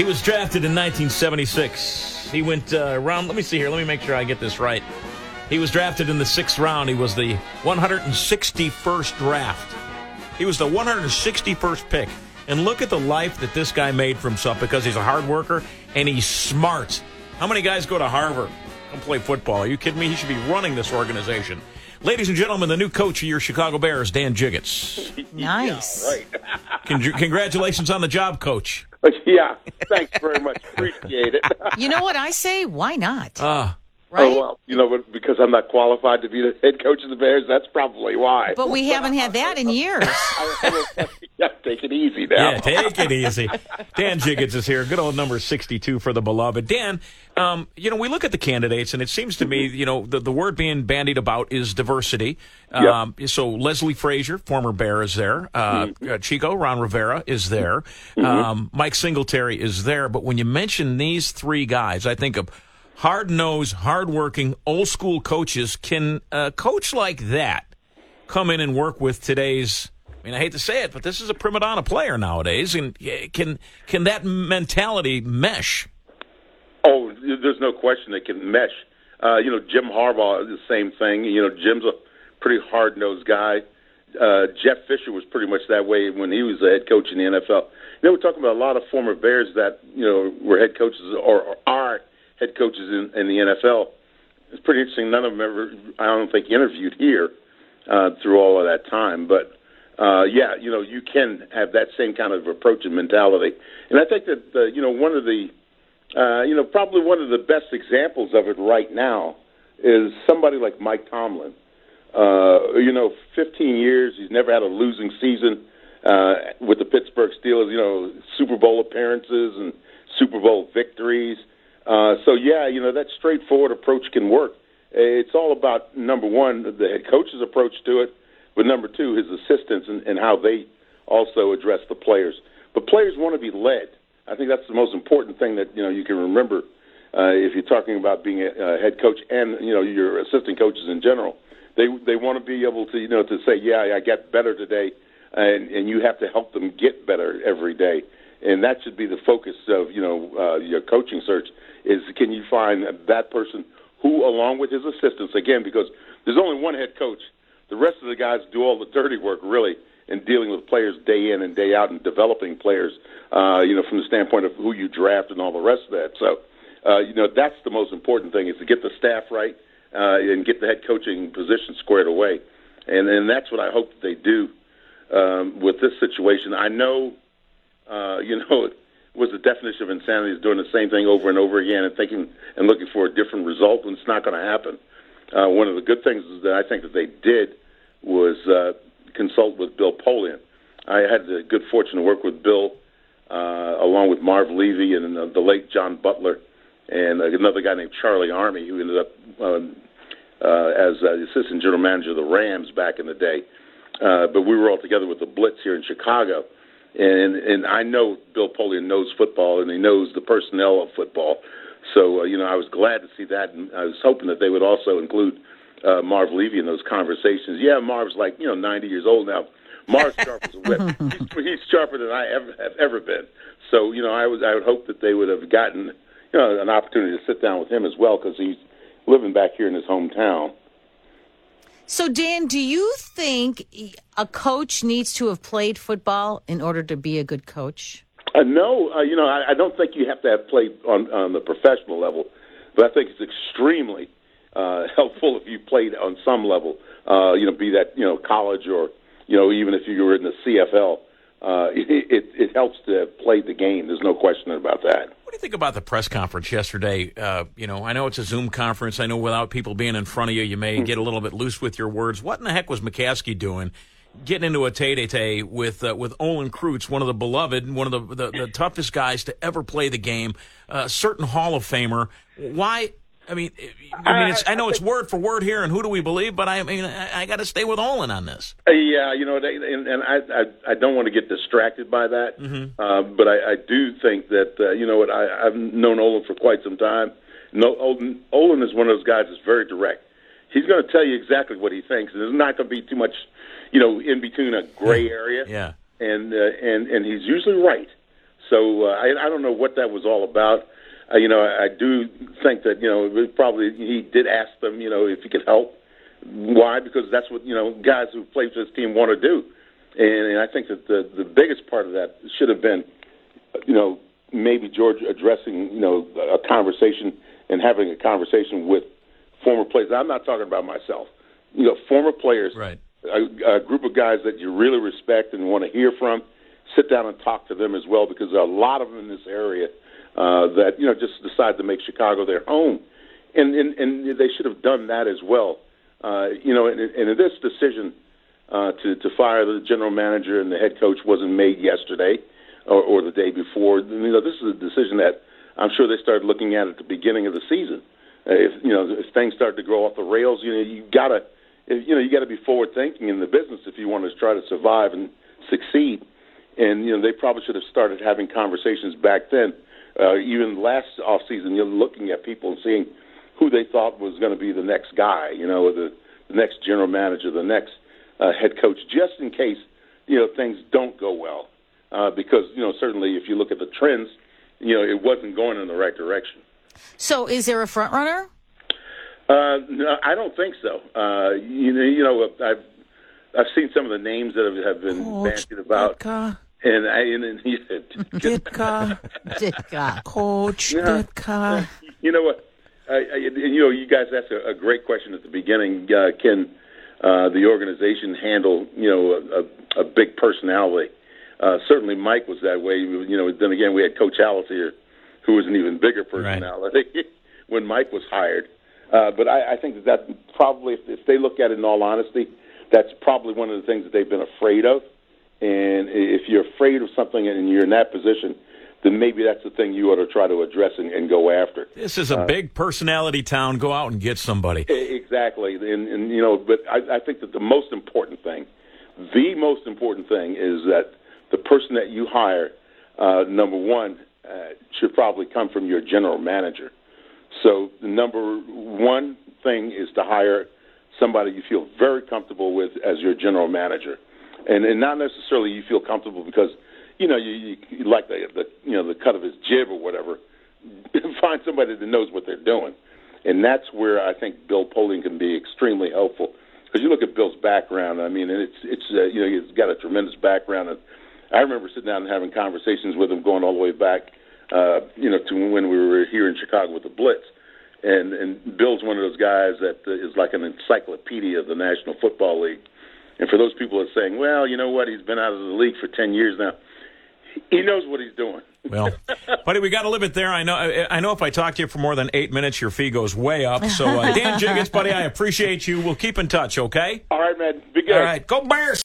He was drafted in 1976. He went uh, around. Let me see here. Let me make sure I get this right. He was drafted in the sixth round. He was the 161st draft. He was the 161st pick. And look at the life that this guy made for himself because he's a hard worker and he's smart. How many guys go to Harvard and play football? Are you kidding me? He should be running this organization. Ladies and gentlemen, the new coach of your Chicago Bears, Dan Jiggetts. Nice. Right. Congratulations on the job, coach. Yeah. Thanks very much. Appreciate it. You know what I say? Why not? Uh, right? Oh, well, you know, because I'm not qualified to be the head coach of the Bears, that's probably why. but we haven't had that in years. yeah, take it easy now. yeah, take it easy. Dan Jiggetts is here. Good old number 62 for the beloved. Dan, um, you know, we look at the candidates, and it seems to me, you know, the, the word being bandied about is diversity. Um, So Leslie Frazier, former Bear, is there. Uh, uh, Chico, Ron Rivera is there. Um, Mike Singletary is there. But when you mention these three guys, I think of hard nosed, hard working, old school coaches. Can a coach like that come in and work with today's? I mean, I hate to say it, but this is a prima donna player nowadays, and can can that mentality mesh? Oh, there's no question they can mesh. Uh, you know, Jim Harbaugh is the same thing. You know, Jim's a pretty hard nosed guy. Uh, Jeff Fisher was pretty much that way when he was the head coach in the NFL. You know, we're talking about a lot of former Bears that you know were head coaches or, or are head coaches in, in the NFL. It's pretty interesting. None of them ever, I don't think, interviewed here uh, through all of that time. But uh, yeah, you know, you can have that same kind of approach and mentality. And I think that uh, you know one of the uh, you know, probably one of the best examples of it right now is somebody like Mike Tomlin. Uh, you know, 15 years, he's never had a losing season uh, with the Pittsburgh Steelers. You know, Super Bowl appearances and Super Bowl victories. Uh, so yeah, you know that straightforward approach can work. It's all about number one, the head coach's approach to it, but number two, his assistants and, and how they also address the players. But players want to be led. I think that's the most important thing that you know you can remember uh, if you're talking about being a, a head coach and you know your assistant coaches in general. They they want to be able to you know to say, yeah, I got better today, and and you have to help them get better every day, and that should be the focus of you know uh, your coaching search. Is can you find that person who, along with his assistants, again because there's only one head coach. The rest of the guys do all the dirty work, really, in dealing with players day in and day out and developing players, uh, you know, from the standpoint of who you draft and all the rest of that. So, uh, you know, that's the most important thing is to get the staff right uh, and get the head coaching position squared away. And, and that's what I hope they do um, with this situation. I know, uh, you know, it was the definition of insanity is doing the same thing over and over again and thinking and looking for a different result when it's not going to happen. Uh, one of the good things is that I think that they did was uh, consult with Bill Polian. I had the good fortune to work with Bill uh, along with Marv Levy and uh, the late John Butler and uh, another guy named Charlie Armey who ended up um, uh, as uh, the assistant general manager of the Rams back in the day. Uh, but we were all together with the Blitz here in Chicago. And, and I know Bill Polian knows football and he knows the personnel of football. So, uh, you know, I was glad to see that. And I was hoping that they would also include uh, Marv Levy in those conversations. Yeah, Marv's like, you know, 90 years old now. Marv's sharp as a whip. He's, he's sharper than I ever have ever been. So, you know, I was I would hope that they would have gotten, you know, an opportunity to sit down with him as well because he's living back here in his hometown. So, Dan, do you think a coach needs to have played football in order to be a good coach? Uh, no, uh, you know, I, I don't think you have to have played on on the professional level, but I think it's extremely helpful if you played on some level. Uh, you know, be that you know college or you know even if you were in the CFL. Uh, it, it, it helps to have played the game. There's no question about that. What do you think about the press conference yesterday? Uh, you know, I know it's a Zoom conference. I know without people being in front of you, you may get a little bit loose with your words. What in the heck was McCaskey doing? Getting into a tete-a-tete with uh, with Olin Kreutz, one of the beloved, one of the, the, the toughest guys to ever play the game, a uh, certain Hall of Famer. Why I mean, I mean, it's, I know it's word for word here, and who do we believe? But I mean, I, I got to stay with Olin on this. Uh, yeah, you know, and, and I, I, I don't want to get distracted by that, mm-hmm. uh, but I, I do think that uh, you know what I, I've known Olin for quite some time. No, Olin, Olin is one of those guys that's very direct. He's going to tell you exactly what he thinks, and there's not going to be too much, you know, in between a gray area. Yeah, and uh, and and he's usually right. So uh, I, I don't know what that was all about. Uh, you know, I, do think that you know it was probably he did ask them, you know, if he could help. Why? Because that's what you know guys who play for this team want to do, and, and I think that the the biggest part of that should have been, you know, maybe George addressing you know a conversation and having a conversation with former players. I'm not talking about myself. You know, former players, Right. a, a group of guys that you really respect and want to hear from. Sit down and talk to them as well because there are a lot of them in this area uh, that you know just decide to make Chicago their home, and and, and they should have done that as well. Uh, you know, and, and this decision uh, to to fire the general manager and the head coach wasn't made yesterday or, or the day before. You know, this is a decision that I'm sure they started looking at at the beginning of the season. Uh, if you know if things start to go off the rails, you know you gotta you know you got to be forward thinking in the business if you want to try to survive and succeed. And you know they probably should have started having conversations back then. Uh, even last off season, you're looking at people and seeing who they thought was going to be the next guy, you know, the, the next general manager, the next uh, head coach, just in case you know things don't go well. Uh, because you know certainly if you look at the trends, you know it wasn't going in the right direction. So, is there a front runner? Uh, no, I don't think so. Uh, you know, you know, I've I've seen some of the names that have, have been bandied about, and I and, and Ditka, Ditka. Coach Yeah. Ditka. you know what? I, I, and, you know, you guys asked a, a great question at the beginning. Uh, can uh, the organization handle you know a, a, a big personality? Uh, certainly, Mike was that way. You know, then again, we had Coach Halas here, who was an even bigger personality when Mike was hired. Uh, but I, I think that that probably, if, if they look at it in all honesty, that's probably one of the things that they've been afraid of. And if you're afraid of something and you're in that position, then maybe that's the thing you ought to try to address and, and go after. This is a big personality town. Go out and get somebody. Exactly, and, and you know, but I, I think that the most important thing, the most important thing, is that the person that you hire, uh, number one, uh, should probably come from your general manager. So the number one thing is to hire somebody you feel very comfortable with as your general manager, and and not necessarily you feel comfortable because you know you, you, you like the, the you know the cut of his jib or whatever. Find somebody that knows what they're doing, and that's where I think Bill Polian can be extremely helpful. Because you look at Bill's background, I mean, and it's it's uh, you know he's got a tremendous background, and I remember sitting down and having conversations with him going all the way back, uh, you know, to when we were here in Chicago with the Blitz, and and Bill's one of those guys that uh, like an encyclopedia of the National Football League. And for those people that are saying, well, you know what, he's been out of the league for ten years now, he knows what he's doing. Well, buddy, we got to live it there. I know. I I know if I talk to you for more than eight minutes, your fee goes way up. So, uh, Dan Jiggetts, buddy, I appreciate you. We'll keep in touch. Okay. All right, man, be good. All right. Go Bears.